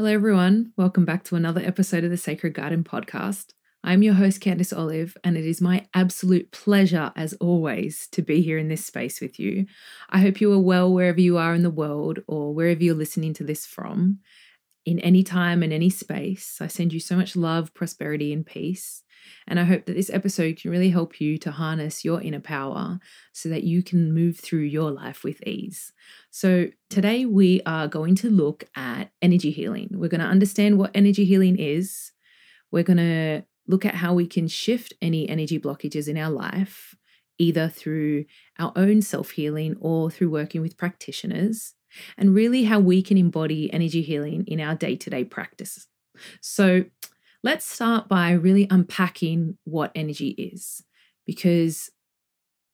Hello, everyone. Welcome back to another episode of the Sacred Garden podcast. I'm your host, Candice Olive, and it is my absolute pleasure, as always, to be here in this space with you. I hope you are well wherever you are in the world or wherever you're listening to this from. In any time and any space, I send you so much love, prosperity, and peace. And I hope that this episode can really help you to harness your inner power so that you can move through your life with ease. So, today we are going to look at energy healing. We're going to understand what energy healing is. We're going to look at how we can shift any energy blockages in our life, either through our own self healing or through working with practitioners, and really how we can embody energy healing in our day to day practice. So, let's start by really unpacking what energy is, because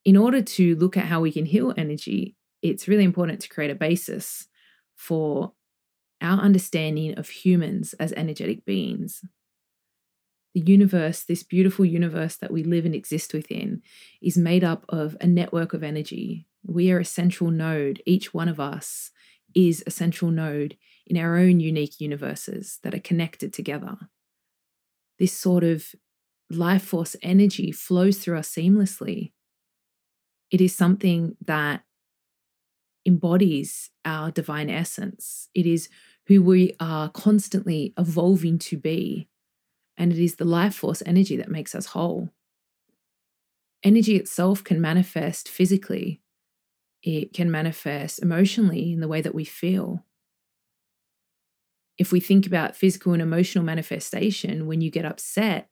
in order to look at how we can heal energy, it's really important to create a basis for our understanding of humans as energetic beings the universe, this beautiful universe that we live and exist within, is made up of a network of energy. We are a central node. Each one of us is a central node in our own unique universes that are connected together. This sort of life force energy flows through us seamlessly. It is something that embodies our divine essence. It is who we are constantly evolving to be and it is the life force energy that makes us whole. Energy itself can manifest physically, it can manifest emotionally in the way that we feel. If we think about physical and emotional manifestation, when you get upset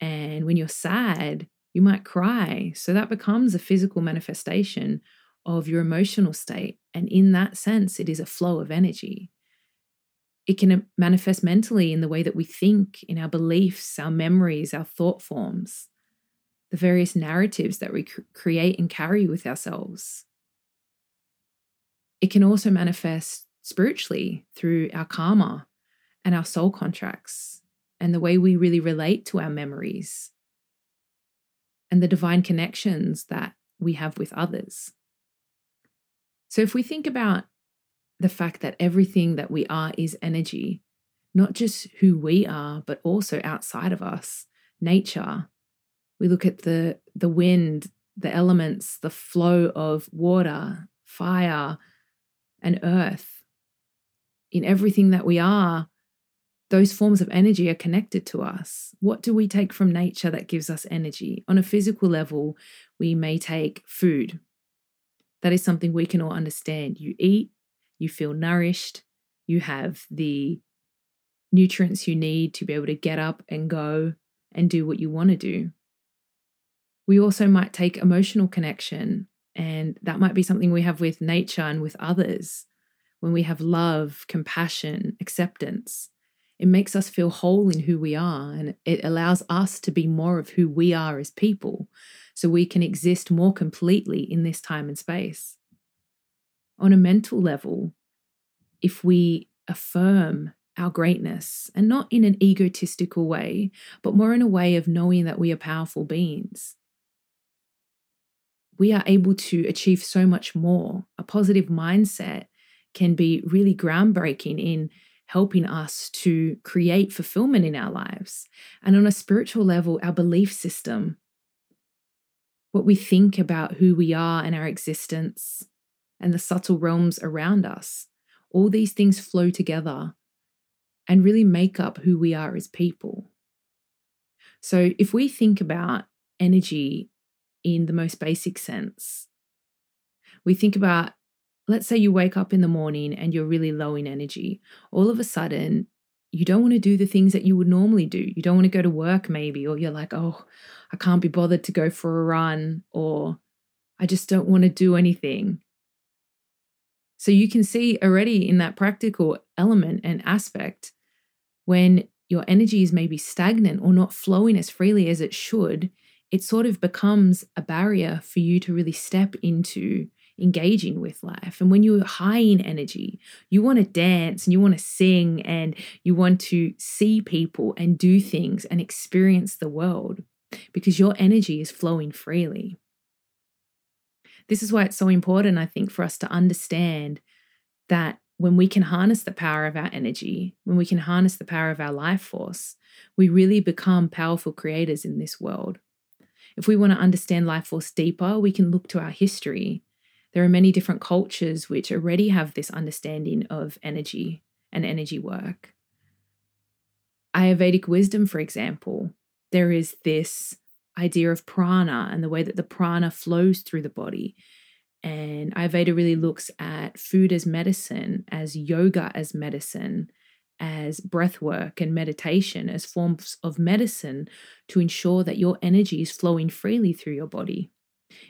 and when you're sad, you might cry. So that becomes a physical manifestation of your emotional state. And in that sense, it is a flow of energy. It can uh, manifest mentally in the way that we think, in our beliefs, our memories, our thought forms, the various narratives that we create and carry with ourselves. It can also manifest spiritually through our karma and our soul contracts and the way we really relate to our memories and the divine connections that we have with others. So, if we think about the fact that everything that we are is energy, not just who we are, but also outside of us, nature. We look at the, the wind, the elements, the flow of water, fire, and earth. In everything that we are, those forms of energy are connected to us. What do we take from nature that gives us energy? On a physical level, we may take food. That is something we can all understand. You eat, you feel nourished, you have the nutrients you need to be able to get up and go and do what you want to do. We also might take emotional connection, and that might be something we have with nature and with others. When we have love, compassion, acceptance, it makes us feel whole in who we are, and it allows us to be more of who we are as people so we can exist more completely in this time and space on a mental level, if we affirm our greatness and not in an egotistical way, but more in a way of knowing that we are powerful beings, we are able to achieve so much more. A positive mindset can be really groundbreaking in helping us to create fulfillment in our lives. And on a spiritual level, our belief system, what we think about who we are and our existence, and the subtle realms around us. All these things flow together and really make up who we are as people. So, if we think about energy in the most basic sense, we think about, let's say you wake up in the morning and you're really low in energy. All of a sudden, you don't want to do the things that you would normally do. You don't want to go to work, maybe, or you're like, oh, I can't be bothered to go for a run, or I just don't want to do anything. So you can see already in that practical element and aspect when your energy is maybe stagnant or not flowing as freely as it should, it sort of becomes a barrier for you to really step into engaging with life. And when you're high in energy, you want to dance and you want to sing and you want to see people and do things and experience the world because your energy is flowing freely. This is why it's so important, I think, for us to understand that when we can harness the power of our energy, when we can harness the power of our life force, we really become powerful creators in this world. If we want to understand life force deeper, we can look to our history. There are many different cultures which already have this understanding of energy and energy work. Ayurvedic wisdom, for example, there is this idea of prana and the way that the prana flows through the body. And Ayurveda really looks at food as medicine, as yoga as medicine, as breath work and meditation as forms of medicine to ensure that your energy is flowing freely through your body.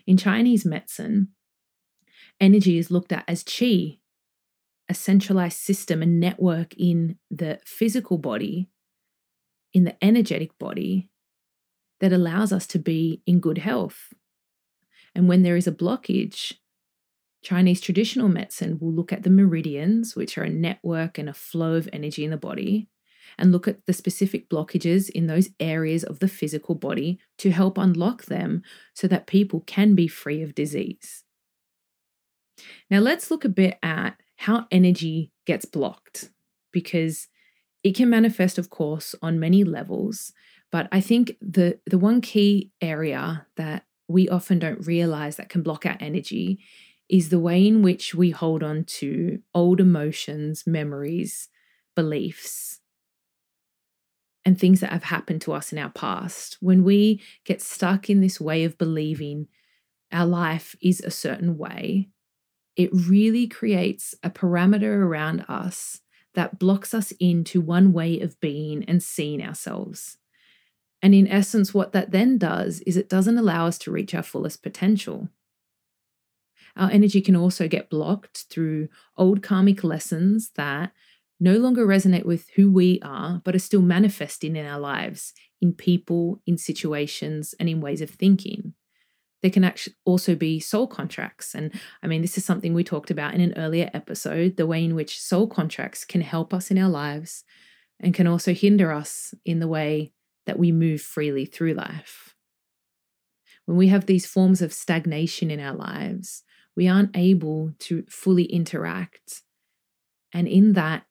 In Chinese medicine, energy is looked at as qi, a centralized system and network in the physical body, in the energetic body, that allows us to be in good health. And when there is a blockage, Chinese traditional medicine will look at the meridians, which are a network and a flow of energy in the body, and look at the specific blockages in those areas of the physical body to help unlock them so that people can be free of disease. Now, let's look a bit at how energy gets blocked because it can manifest, of course, on many levels. But I think the, the one key area that we often don't realize that can block our energy is the way in which we hold on to old emotions, memories, beliefs, and things that have happened to us in our past. When we get stuck in this way of believing our life is a certain way, it really creates a parameter around us that blocks us into one way of being and seeing ourselves. And in essence, what that then does is it doesn't allow us to reach our fullest potential. Our energy can also get blocked through old karmic lessons that no longer resonate with who we are, but are still manifesting in our lives, in people, in situations, and in ways of thinking. There can actually also be soul contracts. And I mean, this is something we talked about in an earlier episode the way in which soul contracts can help us in our lives and can also hinder us in the way that we move freely through life. When we have these forms of stagnation in our lives, we aren't able to fully interact. And in that,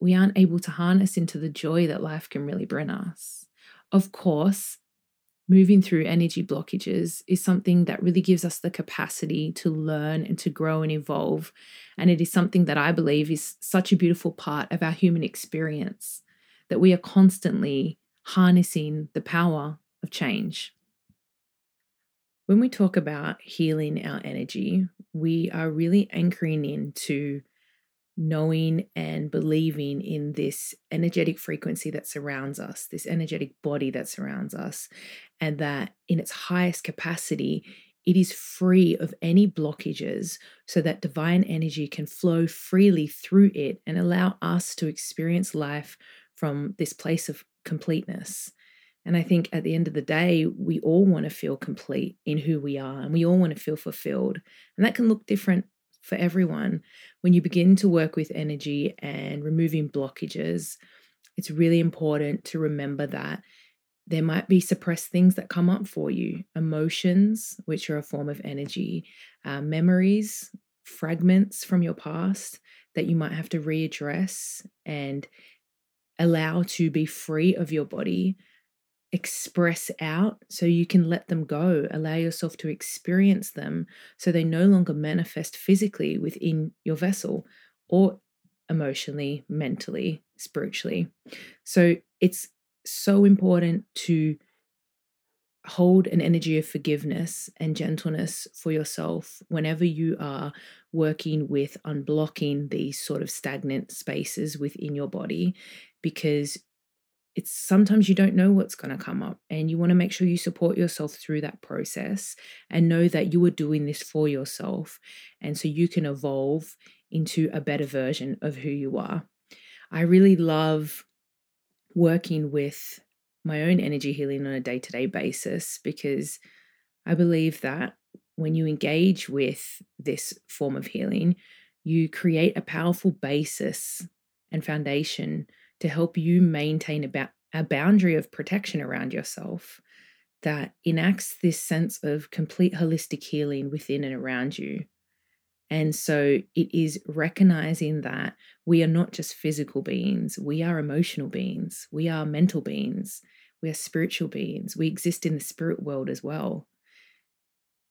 we aren't able to harness into the joy that life can really bring us. Of course, moving through energy blockages is something that really gives us the capacity to learn and to grow and evolve. And it is something that I believe is such a beautiful part of our human experience that we are constantly harnessing the power of change. When we talk about healing our energy, we are really anchoring into knowing and believing in this energetic frequency that surrounds us, this energetic body that surrounds us, and that in its highest capacity, it is free of any blockages so that divine energy can flow freely through it and allow us to experience life from this place of completeness. And I think at the end of the day, we all want to feel complete in who we are and we all want to feel fulfilled. And that can look different for everyone. When you begin to work with energy and removing blockages, it's really important to remember that there might be suppressed things that come up for you emotions, which are a form of energy, uh, memories, fragments from your past that you might have to readdress and allow to be free of your body express out so you can let them go. Allow yourself to experience them so they no longer manifest physically within your vessel or emotionally, mentally, spiritually. So it's so important to hold an energy of forgiveness and gentleness for yourself whenever you are working with unblocking these sort of stagnant spaces within your body because it's sometimes you don't know what's going to come up and you want to make sure you support yourself through that process and know that you are doing this for yourself and so you can evolve into a better version of who you are. I really love working with my own energy healing on a day-to-day basis because i believe that when you engage with this form of healing you create a powerful basis and foundation to help you maintain a, ba- a boundary of protection around yourself that enacts this sense of complete holistic healing within and around you. And so it is recognizing that we are not just physical beings, we are emotional beings, we are mental beings, we are spiritual beings, we exist in the spirit world as well.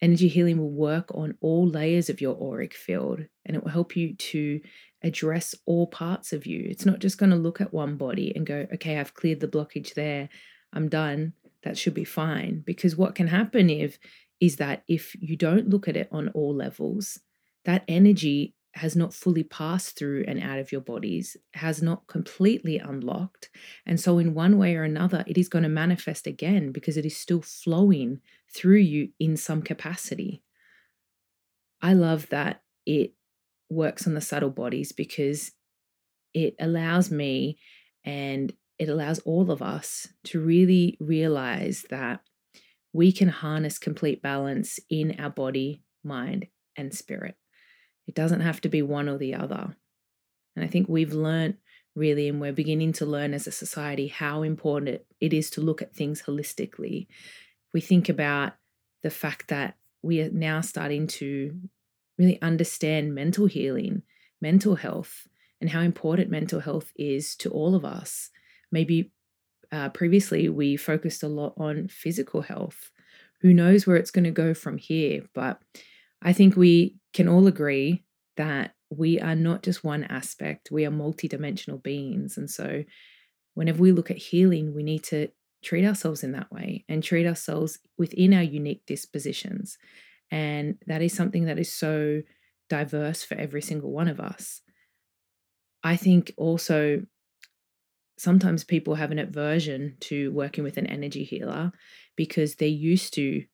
Energy healing will work on all layers of your auric field and it will help you to address all parts of you. It's not just going to look at one body and go, okay, I've cleared the blockage there, I'm done. That should be fine. Because what can happen if is that if you don't look at it on all levels, that energy has not fully passed through and out of your bodies, has not completely unlocked. And so, in one way or another, it is going to manifest again because it is still flowing through you in some capacity. I love that it works on the subtle bodies because it allows me and it allows all of us to really realize that we can harness complete balance in our body, mind, and spirit. It doesn't have to be one or the other. And I think we've learned really, and we're beginning to learn as a society how important it is to look at things holistically. We think about the fact that we are now starting to really understand mental healing, mental health, and how important mental health is to all of us. Maybe uh, previously we focused a lot on physical health. Who knows where it's going to go from here? But I think we can all agree that we are not just one aspect, we are multidimensional beings. And so, whenever we look at healing, we need to treat ourselves in that way and treat ourselves within our unique dispositions. And that is something that is so diverse for every single one of us. I think also sometimes people have an aversion to working with an energy healer because they're used to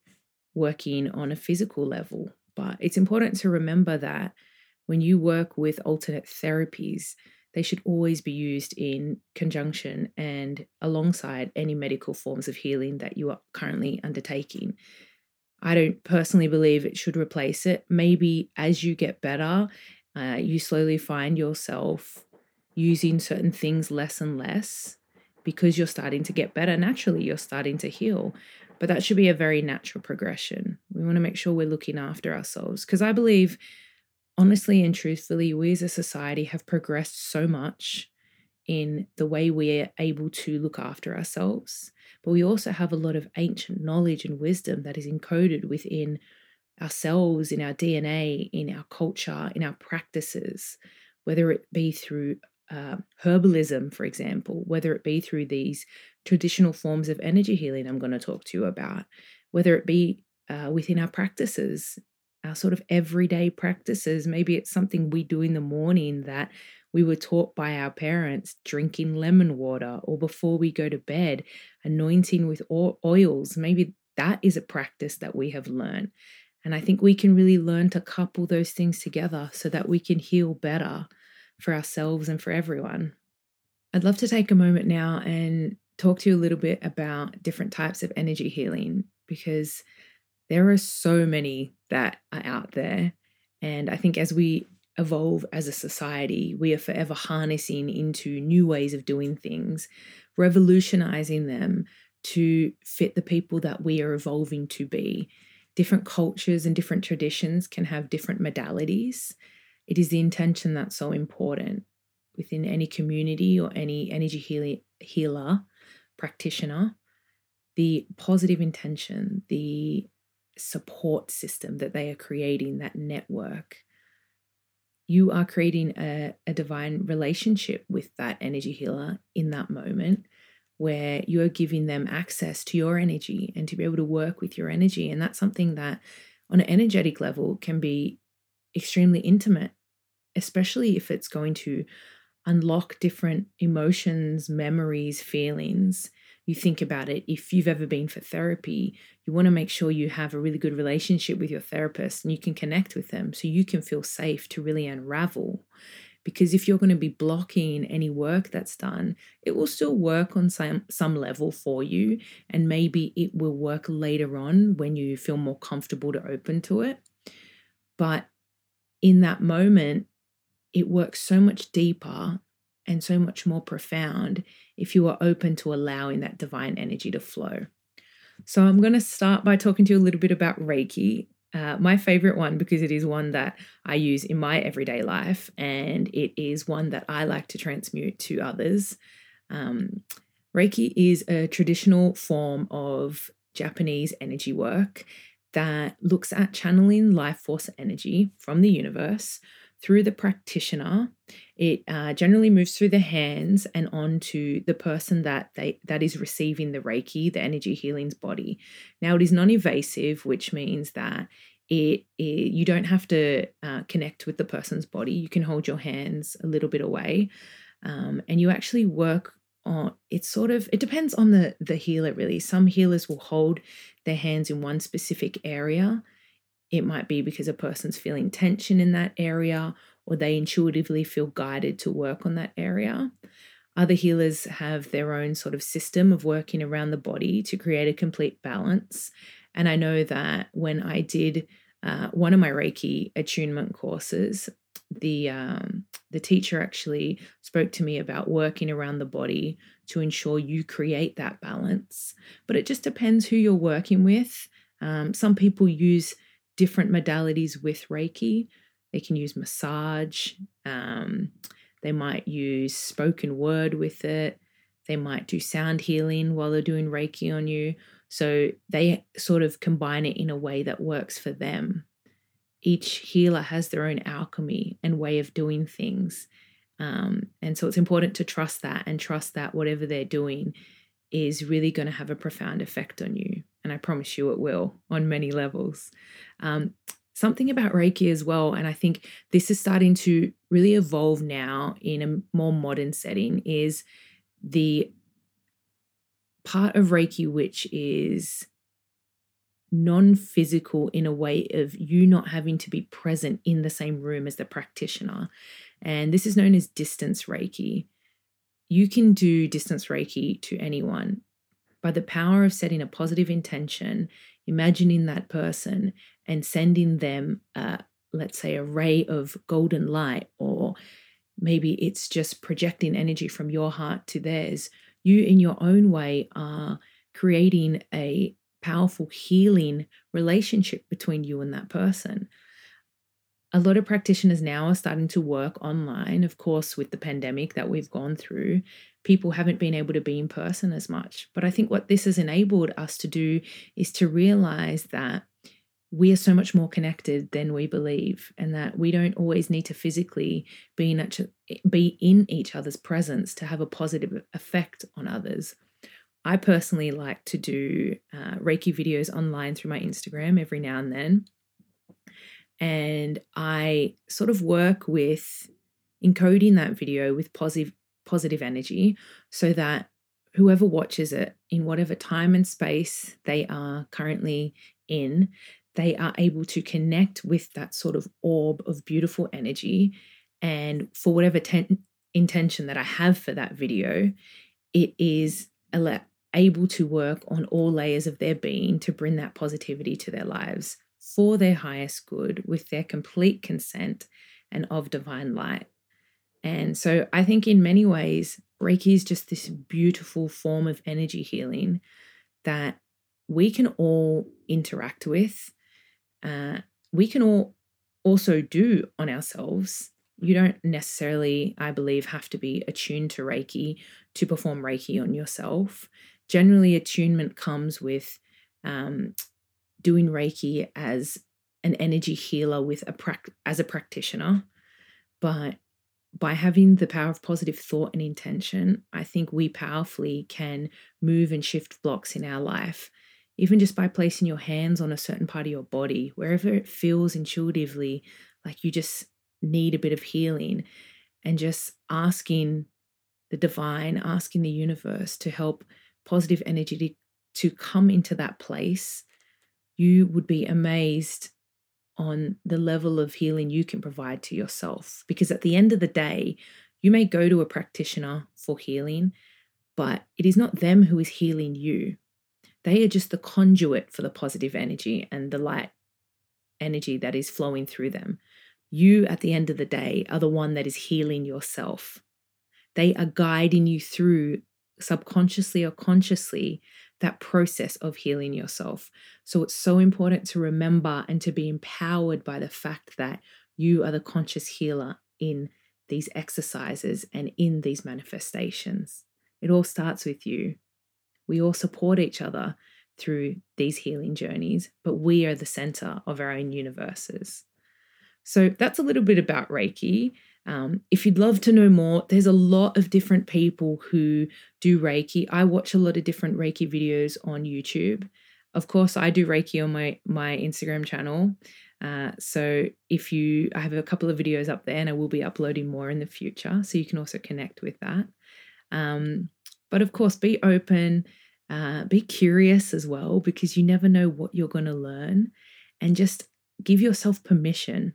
working on a physical level. But it's important to remember that when you work with alternate therapies, they should always be used in conjunction and alongside any medical forms of healing that you are currently undertaking. I don't personally believe it should replace it. Maybe as you get better, uh, you slowly find yourself using certain things less and less because you're starting to get better naturally, you're starting to heal. But that should be a very natural progression. We want to make sure we're looking after ourselves because I believe, honestly and truthfully, we as a society have progressed so much in the way we're able to look after ourselves. But we also have a lot of ancient knowledge and wisdom that is encoded within ourselves, in our DNA, in our culture, in our practices, whether it be through uh, herbalism, for example, whether it be through these traditional forms of energy healing I'm going to talk to you about, whether it be uh, within our practices, our sort of everyday practices. Maybe it's something we do in the morning that we were taught by our parents drinking lemon water, or before we go to bed, anointing with oils. Maybe that is a practice that we have learned. And I think we can really learn to couple those things together so that we can heal better for ourselves and for everyone. I'd love to take a moment now and talk to you a little bit about different types of energy healing because there are so many that are out there. And I think as we evolve as a society, we are forever harnessing into new ways of doing things, revolutionizing them to fit the people that we are evolving to be. Different cultures and different traditions can have different modalities. It is the intention that's so important within any community or any energy healer, practitioner. The positive intention, the support system that they are creating, that network. You are creating a, a divine relationship with that energy healer in that moment where you are giving them access to your energy and to be able to work with your energy. And that's something that, on an energetic level, can be extremely intimate, especially if it's going to unlock different emotions, memories, feelings. You think about it, if you've ever been for therapy, you want to make sure you have a really good relationship with your therapist and you can connect with them so you can feel safe to really unravel. Because if you're going to be blocking any work that's done, it will still work on some, some level for you. And maybe it will work later on when you feel more comfortable to open to it. But in that moment, it works so much deeper and so much more profound if you are open to allowing that divine energy to flow. So, I'm going to start by talking to you a little bit about Reiki. uh, my favorite one because it is one that I use in my everyday life and it is one that I like to transmute to others. Um, Reiki is a traditional form of Japanese energy work that looks at channeling life force energy from the universe through the practitioner. It uh, generally moves through the hands and onto the person that they that is receiving the Reiki, the energy healing's body. Now it is non-invasive, which means that it, it you don't have to uh, connect with the person's body. You can hold your hands a little bit away, um, and you actually work on. It's sort of it depends on the the healer really. Some healers will hold their hands in one specific area it might be because a person's feeling tension in that area or they intuitively feel guided to work on that area. Other healers have their own sort of system of working around the body to create a complete balance. And I know that when I did uh, one of my Reiki attunement courses, the um, the teacher actually spoke to me about working around the body to ensure you create that balance. But it just depends who you're working with. Um, some people use different modalities with Reiki. They can use massage, um, they might use spoken word with it, they might do sound healing while they're doing Reiki on you. So they sort of combine it in a way that works for them. Each healer has their own alchemy and way of doing things. Um, and so it's important to trust that and trust that whatever they're doing is really going to have a profound effect on you. And I promise you it will on many levels. Um, something about Reiki as well, and I think this is starting to really evolve now in a more modern setting, is the part of Reiki which is non physical in a way of you not having to be present in the same room as the practitioner. And this is known as distance Reiki you can do distance Reiki to anyone by the power of setting a positive intention, imagining that person and sending them, uh, let's say, a ray of golden light, or maybe it's just projecting energy from your heart to theirs. You, in your own way, are creating a powerful healing relationship between you and that person a lot of practitioners now are starting to work online. Of course, with the pandemic that we've gone through, people haven't been able to be in person as much. But I think what this has enabled us to do is to realize that we are so much more connected than we believe, and that we don't always need to physically be in, each, be in each other's presence to have a positive effect on others. I personally like to do uh, Reiki videos online through my Instagram every now and then. And I sort of work with encoding that video with positive positive energy so that whoever watches it in whatever time and space they are currently in they are able to connect with that sort of orb of beautiful energy. And for whatever ten- intention that I have for that video it is able to work on all layers of their being to bring that positivity to their lives for their highest good with their complete consent and of divine light. And so I think in many ways, Reiki is just this beautiful form of energy healing that we can all interact with. Uh, we can all also do on ourselves. You don't necessarily, I believe, have to be attuned to Reiki to perform Reiki on yourself. Generally, attunement comes with um, doing Reiki as an energy healer with a pra- as a practitioner, but by having the power of positive thought and intention, I think we powerfully can move and shift blocks in our life, even just by placing your hands on a certain part of your body, wherever it feels intuitively like you just need a bit of healing, and just asking the divine, asking the universe to help positive energy to, to come into that place you would be amazed on the level of healing you can provide to yourself. Because at the end of the day, you may go to a practitioner for healing, but it is not them who is healing you. They are just the conduit for the positive energy and the light energy that is flowing through them. You, at the end of the day, are the one that is healing yourself. They are guiding you through subconsciously or consciously that process of healing yourself. So it's so important to remember and to be empowered by the fact that you are the conscious healer in these exercises and in these manifestations. It all starts with you. We all support each other through these healing journeys, but we are the center of our own universes. So that's a little bit about Reiki. Um, if you'd love to know more, there's a lot of different people who do Reiki. I watch a lot of different Reiki videos on YouTube. Of course, I do Reiki on my my Instagram channel. Uh, so if you, I have a couple of videos up there, and I will be uploading more in the future, so you can also connect with that. Um, but of course, be open, uh, be curious as well, because you never know what you're going to learn, and just give yourself permission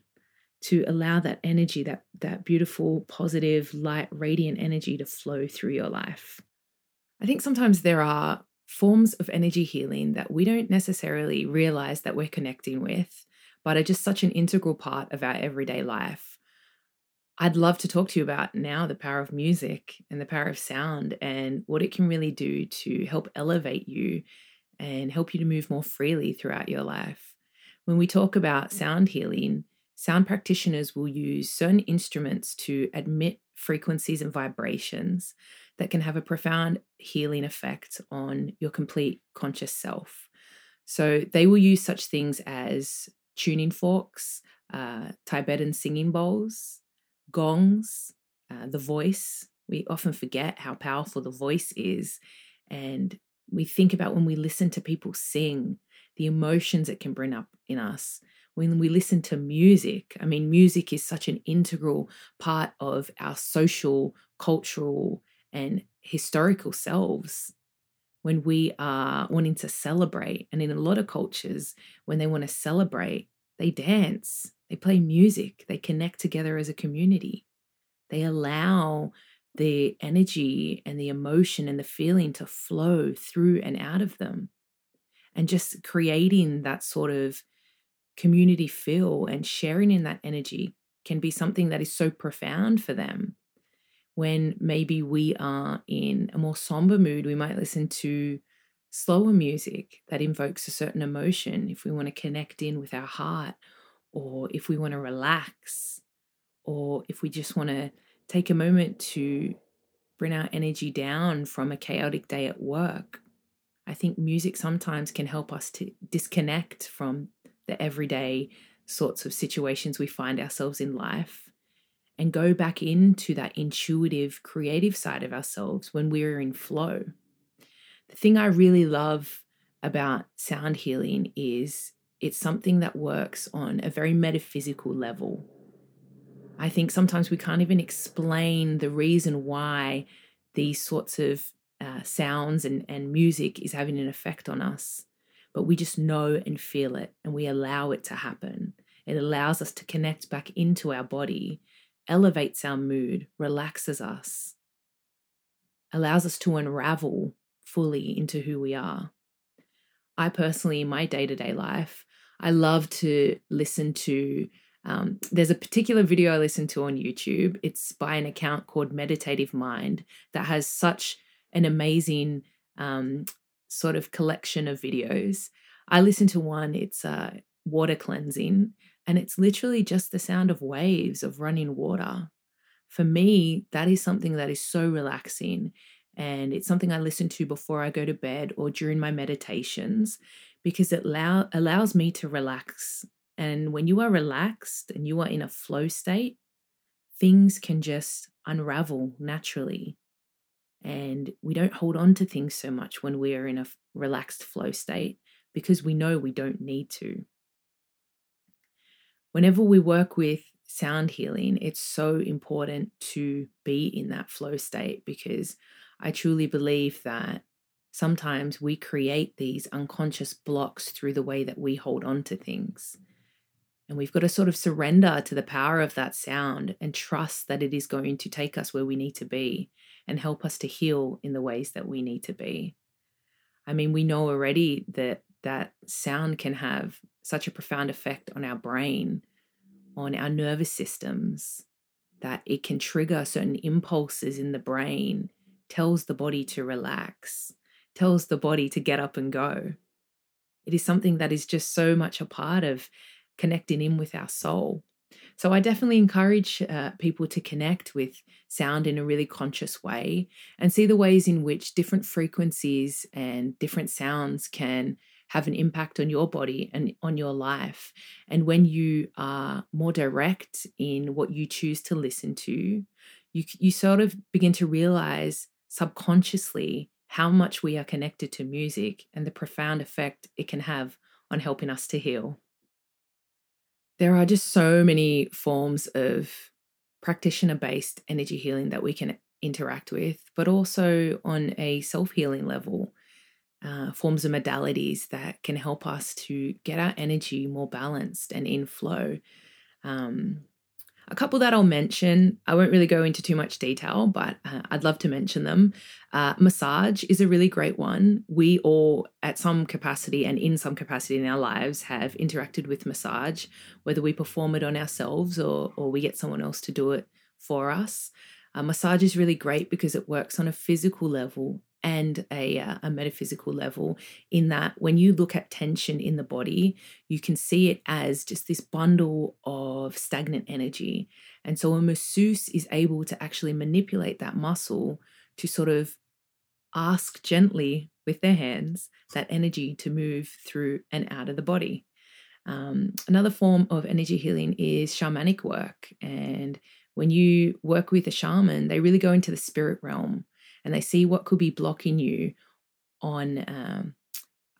to allow that energy, that that beautiful, positive, light, radiant energy to flow through your life. I think sometimes there are forms of energy healing that we don't necessarily realize that we're connecting with, but are just such an integral part of our everyday life. I'd love to talk to you about now the power of music and the power of sound and what it can really do to help elevate you and help you to move more freely throughout your life. When we talk about sound healing, sound practitioners will use certain instruments to emit frequencies and vibrations that can have a profound healing effect on your complete conscious self. So they will use such things as tuning forks, uh, Tibetan singing bowls, gongs, uh, the voice. We often forget how powerful the voice is. And we think about when we listen to people sing, the emotions it can bring up in us when we listen to music, I mean, music is such an integral part of our social, cultural, and historical selves. When we are wanting to celebrate, and in a lot of cultures, when they want to celebrate, they dance, they play music, they connect together as a community. They allow the energy and the emotion and the feeling to flow through and out of them. And just creating that sort of community feel and sharing in that energy can be something that is so profound for them. When maybe we are in a more somber mood, we might listen to slower music that invokes a certain emotion if we want to connect in with our heart, or if we want to relax, or if we just want to take a moment to bring our energy down from a chaotic day at work. I think music sometimes can help us to disconnect from the everyday sorts of situations we find ourselves in life and go back into that intuitive, creative side of ourselves when we're in flow. The thing I really love about sound healing is it's something that works on a very metaphysical level. I think sometimes we can't even explain the reason why these sorts of uh, sounds and, and music is having an effect on us but we just know and feel it and we allow it to happen. It allows us to connect back into our body, elevates our mood, relaxes us, allows us to unravel fully into who we are. I personally, in my day to day life, I love to listen to. Um, there's a particular video I listen to on YouTube. It's by an account called Meditative Mind that has such an amazing um, sort of collection of videos. I listen to one, it's uh, water cleansing, and it's literally just the sound of waves of running water. For me, that is something that is so relaxing. And it's something I listen to before I go to bed or during my meditations because it allow, allows me to relax. And when you are relaxed and you are in a flow state, things can just unravel naturally. And we don't hold on to things so much when we are in a relaxed flow state because we know we don't need to. Whenever we work with sound healing, it's so important to be in that flow state because I truly believe that sometimes we create these unconscious blocks through the way that we hold on to things. And we've got to sort of surrender to the power of that sound and trust that it is going to take us where we need to be and help us to heal in the ways that we need to be. I mean, we know already that that sound can have such a profound effect on our brain, on our nervous systems, that it can trigger certain impulses in the brain, tells the body to relax, tells the body to get up and go. It is something that is just so much a part of connecting in with our soul. So I definitely encourage uh, people to connect with sound in a really conscious way and see the ways in which different frequencies and different sounds can have an impact on your body and on your life. And when you are more direct in what you choose to listen to, you, you sort of begin to realize subconsciously how much we are connected to music and the profound effect it can have on helping us to heal. There are just so many forms of practitioner based energy healing that we can interact with, but also on a self healing level uh, forms of modalities that can help us to get our energy more balanced and in flow. Um, a couple that I'll mention, I won't really go into too much detail, but uh, I'd love to mention them. Uh, massage is a really great one. We all, at some capacity and in some capacity in our lives, have interacted with massage, whether we perform it on ourselves or, or we get someone else to do it for us. Uh, massage is really great because it works on a physical level and a, uh, a metaphysical level in that when you look at tension in the body you can see it as just this bundle of stagnant energy. And so a masseuse is able to actually manipulate that muscle to sort of ask gently with their hands that energy to move through and out of the body. Um, another form of energy healing is shamanic work. And when you work with a shaman they really go into the spirit realm and they see what could be blocking you on um,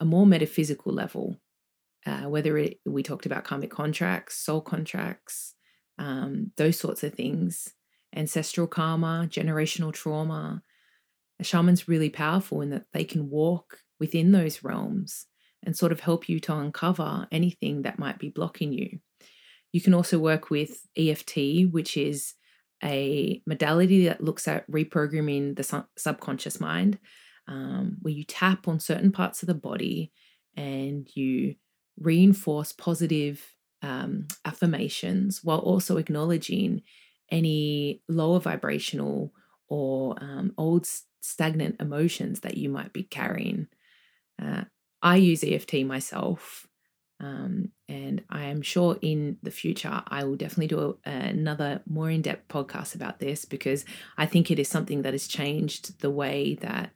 a more metaphysical level. Uh, whether it, we talked about karmic contracts, soul contracts, um, those sorts of things, ancestral karma, generational trauma. A shaman's really powerful in that they can walk within those realms and sort of help you to uncover anything that might be blocking you. You can also work with EFT, which is a modality that looks at reprogramming the su- subconscious mind, um, where you tap on certain parts of the body and you reinforce positive um, affirmations while also acknowledging any lower vibrational or um, old stagnant emotions that you might be carrying. Uh, I use EFT myself um, and I am sure in the future, I will definitely do a, another more in depth podcast about this because I think it is something that has changed the way that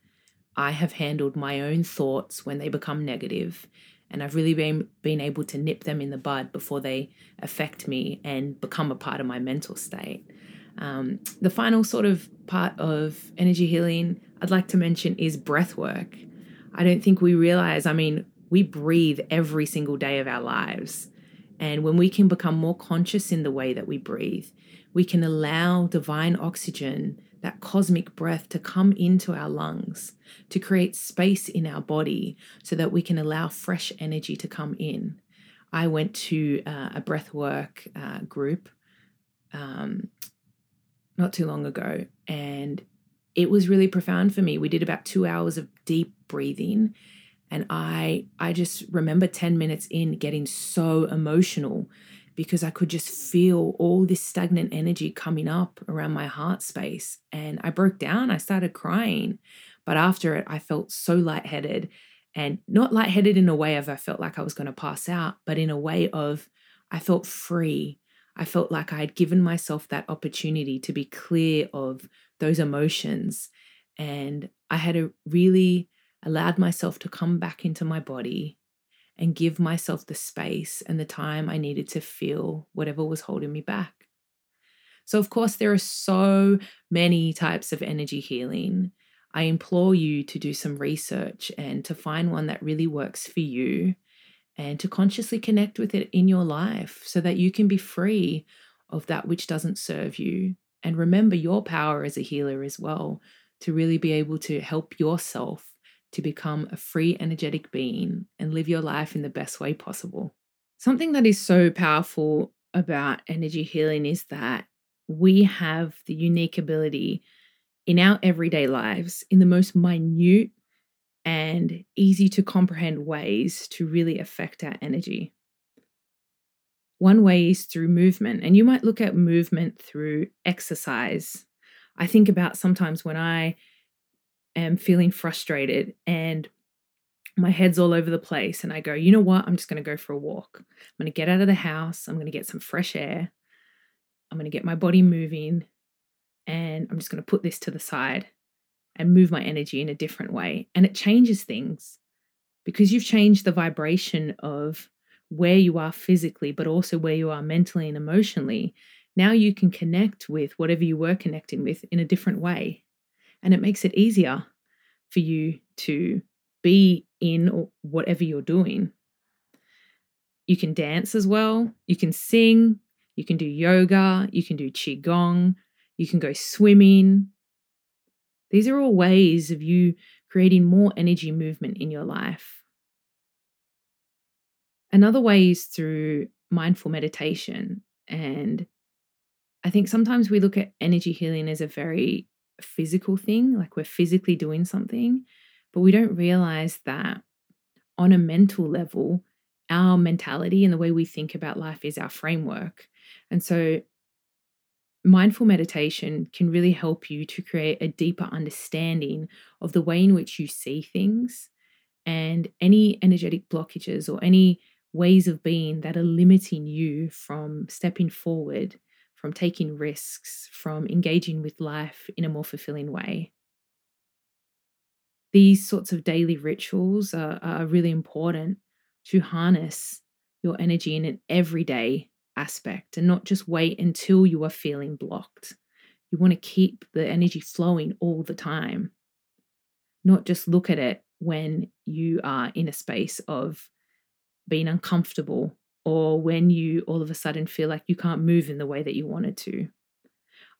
I have handled my own thoughts when they become negative, And I've really been, been able to nip them in the bud before they affect me and become a part of my mental state. Um, the final sort of part of energy healing I'd like to mention is breath work. I don't think we realize, I mean, we breathe every single day of our lives. And when we can become more conscious in the way that we breathe, we can allow divine oxygen, that cosmic breath, to come into our lungs, to create space in our body so that we can allow fresh energy to come in. I went to uh, a breathwork uh, group um, not too long ago, and it was really profound for me. We did about two hours of deep breathing and i i just remember 10 minutes in getting so emotional because i could just feel all this stagnant energy coming up around my heart space. And i broke down i started crying but after it i felt so lightheaded. And not lightheaded in a way of i felt like i was going to pass out but in a way of i felt free. I felt like i had given myself that opportunity to be clear of those emotions. And i had a really allowed myself to come back into my body and give myself the space and the time I needed to feel whatever was holding me back. So, of course, there are so many types of energy healing. I implore you to do some research and to find one that really works for you and to consciously connect with it in your life so that you can be free of that which doesn't serve you. And remember your power as a healer as well to really be able to help yourself to become a free, energetic being and live your life in the best way possible. Something that is so powerful about energy healing is that we have the unique ability in our everyday lives, in the most minute and easy to comprehend ways, to really affect our energy. One way is through movement, and you might look at movement through exercise. I think about sometimes when I am feeling frustrated and my head's all over the place and I go, you know what? I'm just going to go for a walk. I'm going to get out of the house. I'm going to get some fresh air. I'm going to get my body moving and I'm just going to put this to the side and move my energy in a different way. And it changes things because you've changed the vibration of where you are physically, but also where you are mentally and emotionally. Now you can connect with whatever you were connecting with in a different way. And it makes it easier for you to be in whatever you're doing. You can dance as well, you can sing, you can do yoga, you can do Qigong, you can go swimming. These are all ways of you creating more energy movement in your life. Another way is through mindful meditation. And I think sometimes we look at energy healing as a very physical thing, like we're physically doing something, but we don't realize that on a mental level, our mentality and the way we think about life is our framework. And so, mindful meditation can really help you to create a deeper understanding of the way in which you see things and any energetic blockages or any ways of being that are limiting you from stepping forward from taking risks, from engaging with life in a more fulfilling way. These sorts of daily rituals are, are really important to harness your energy in an everyday aspect and not just wait until you are feeling blocked. You want to keep the energy flowing all the time, not just look at it when you are in a space of being uncomfortable or when you all of a sudden feel like you can't move in the way that you wanted to.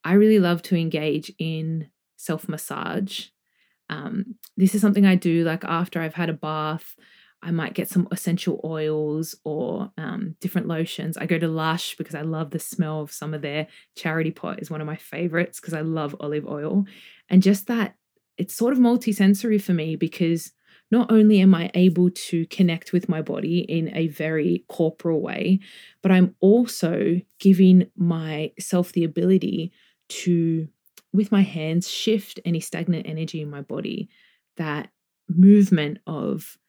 I really love to engage in self massage. Um, this is something I do like after I've had a bath. I might get some essential oils or um, different lotions. I go to Lush because I love the smell of some of their charity pot is one of my favorites because I love olive oil. And just that it's sort of multi-sensory for me because not only am I able to connect with my body in a very corporal way, but I'm also giving myself the ability to, with my hands, shift any stagnant energy in my body. That movement of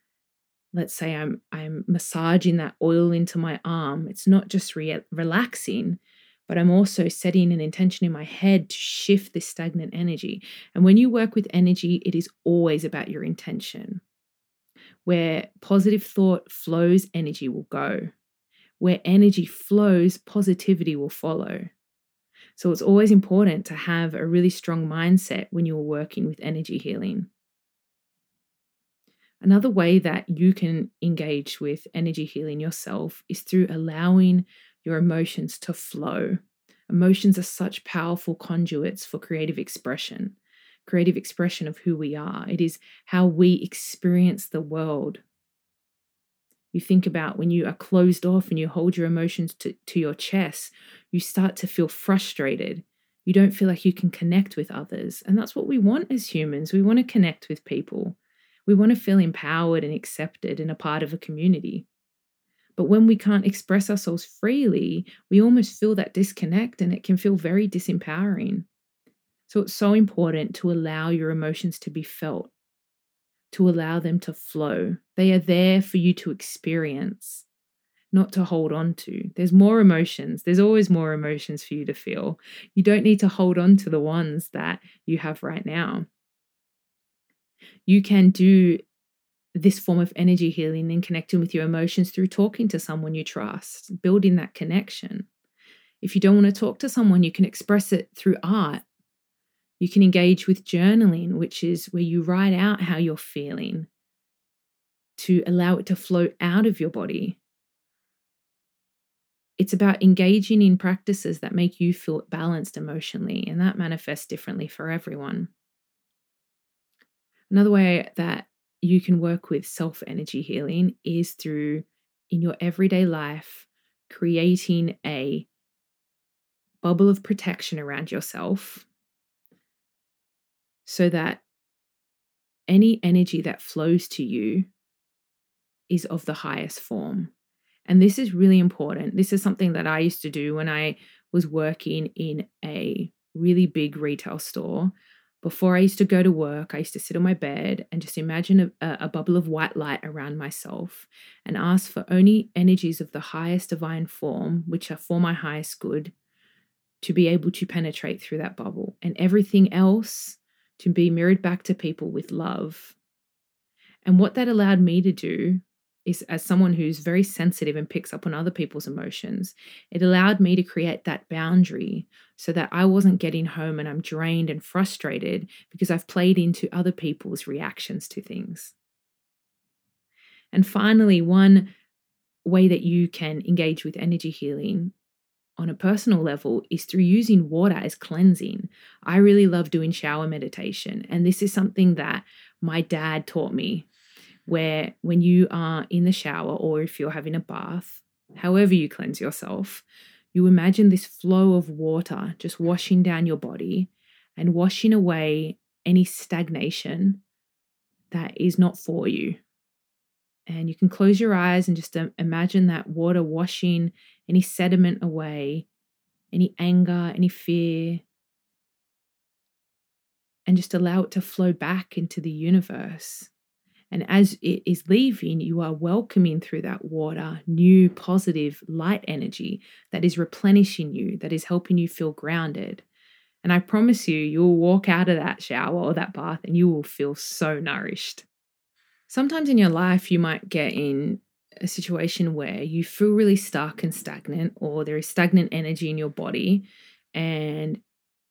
let's say I'm I'm massaging that oil into my arm. It's not just re- relaxing, but I'm also setting an intention in my head to shift this stagnant energy. And when you work with energy, it is always about your intention. Where positive thought flows, energy will go. Where energy flows, positivity will follow. So it's always important to have a really strong mindset when you're working with energy healing. Another way that you can engage with energy healing yourself is through allowing your emotions to flow. Emotions are such powerful conduits for creative expression creative expression of who we are. It is how we experience the world. You think about when you are closed off and you hold your emotions to, to your chest, you start to feel frustrated. You don't feel like you can connect with others. And that's what we want as humans. We want to connect with people. We want to feel empowered and accepted and a part of a community. But when we can't express ourselves freely, we almost feel that disconnect and it can feel very disempowering. So it's so important to allow your emotions to be felt, to allow them to flow. They are there for you to experience, not to hold on to. There's more emotions. There's always more emotions for you to feel. You don't need to hold on to the ones that you have right now. You can do this form of energy healing and connecting with your emotions through talking to someone you trust, building that connection. If you don't want to talk to someone, you can express it through art you can engage with journaling, which is where you write out how you're feeling to allow it to flow out of your body. It's about engaging in practices that make you feel balanced emotionally, and that manifests differently for everyone. Another way that you can work with self energy healing is through, in your everyday life, creating a bubble of protection around yourself so that any energy that flows to you is of the highest form. And this is really important. This is something that I used to do when I was working in a really big retail store. Before I used to go to work, I used to sit on my bed and just imagine a, a, bubble of white light around myself and ask for only energies of the highest divine form, which are for my highest good, to be able to penetrate through that bubble and everything else to be mirrored back to people with love. And what that allowed me to do is as someone who's very sensitive and picks up on other people's emotions, it allowed me to create that boundary so that I wasn't getting home and I'm drained and frustrated because I've played into other people's reactions to things. And finally, one way that you can engage with energy healing on a personal level is through using water as cleansing. I really love doing shower meditation, and this is something that my dad taught me where when you are in the shower or if you're having a bath, however you cleanse yourself, you imagine this flow of water just washing down your body and washing away any stagnation that is not for you. And you can close your eyes and just imagine that water washing any sediment away, any anger, any fear, and just allow it to flow back into the universe. And as it is leaving, you are welcoming through that water new positive light energy that is replenishing you, that is helping you feel grounded. And I promise you, you'll walk out of that shower or that bath and you will feel so nourished. Sometimes in your life, you might get in a situation where you feel really stuck and stagnant, or there is stagnant energy in your body, and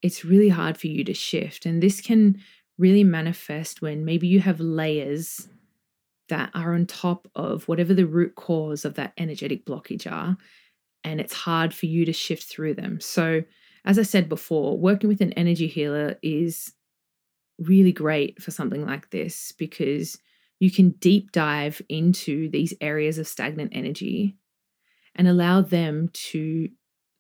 it's really hard for you to shift. And this can really manifest when maybe you have layers that are on top of whatever the root cause of that energetic blockage are, and it's hard for you to shift through them. So, as I said before, working with an energy healer is really great for something like this because you can deep dive into these areas of stagnant energy and allow them to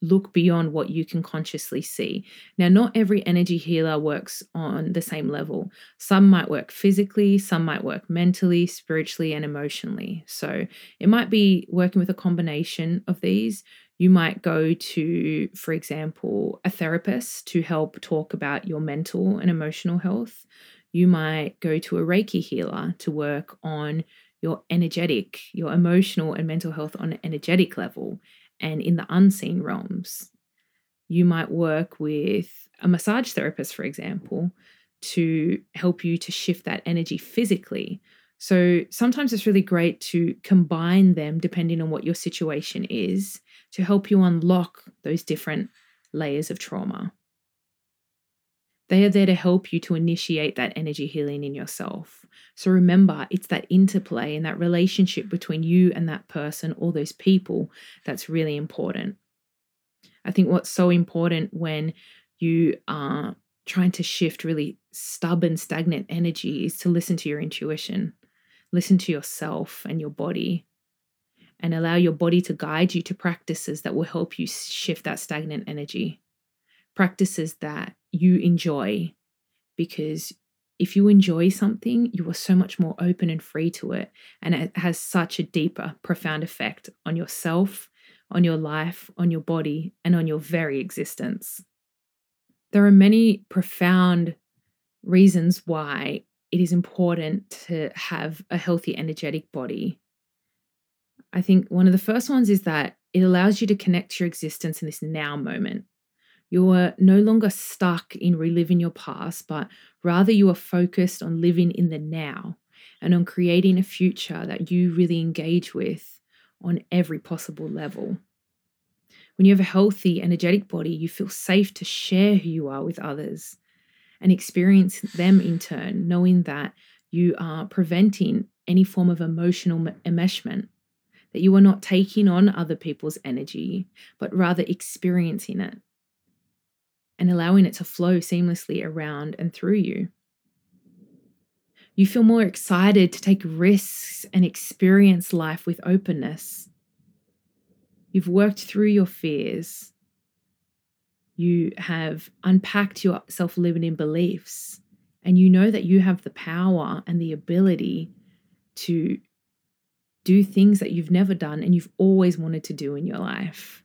look beyond what you can consciously see. Now, not every energy healer works on the same level. Some might work physically, some might work mentally, spiritually, and emotionally. So it might be working with a combination of these. You might go to, for example, a therapist to help talk about your mental and emotional health. You might go to a Reiki healer to work on your energetic, your emotional and mental health on an energetic level and in the unseen realms. You might work with a massage therapist, for example, to help you to shift that energy physically. So sometimes it's really great to combine them depending on what your situation is to help you unlock those different layers of trauma. They are there to help you to initiate that energy healing in yourself. So remember, it's that interplay and that relationship between you and that person or those people that's really important. I think what's so important when you are trying to shift really stubborn, stagnant energy is to listen to your intuition, listen to yourself and your body, and allow your body to guide you to practices that will help you shift that stagnant energy. Practices that you enjoy because if you enjoy something, you are so much more open and free to it. And it has such a deeper, profound effect on yourself, on your life, on your body, and on your very existence. There are many profound reasons why it is important to have a healthy, energetic body. I think one of the first ones is that it allows you to connect your existence in this now moment. You are no longer stuck in reliving your past, but rather you are focused on living in the now and on creating a future that you really engage with on every possible level. When you have a healthy, energetic body, you feel safe to share who you are with others and experience them in turn, knowing that you are preventing any form of emotional enmeshment, that you are not taking on other people's energy, but rather experiencing it and allowing it to flow seamlessly around and through you. You feel more excited to take risks and experience life with openness. You've worked through your fears. You have unpacked your self limiting beliefs, and you know that you have the power and the ability to do things that you've never done and you've always wanted to do in your life.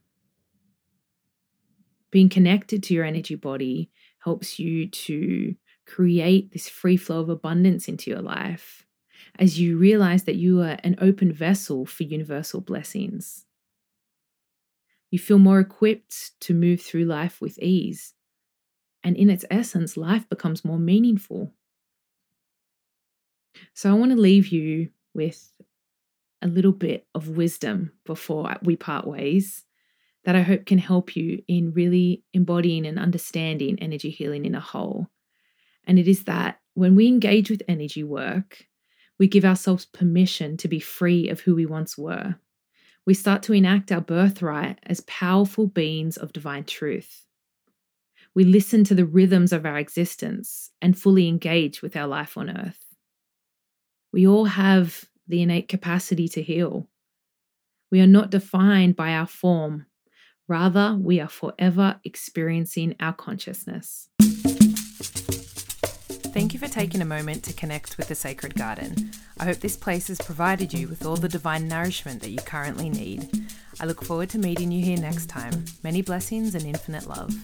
Being connected to your energy body helps you to create this free flow of abundance into your life as you realize that you are an open vessel for universal blessings. You feel more equipped to move through life with ease. And in its essence, life becomes more meaningful. So I want to leave you with a little bit of wisdom before we part ways that I hope can help you in really embodying and understanding energy healing in a whole. And it is that when we engage with energy work, we give ourselves permission to be free of who we once were. We start to enact our birthright as powerful beings of divine truth. We listen to the rhythms of our existence and fully engage with our life on earth. We all have the innate capacity to heal. We are not defined by our form, rather, we are forever experiencing our consciousness. Thank you for taking a moment to connect with the Sacred Garden. I hope this place has provided you with all the divine nourishment that you currently need. I look forward to meeting you here next time. Many blessings and infinite love.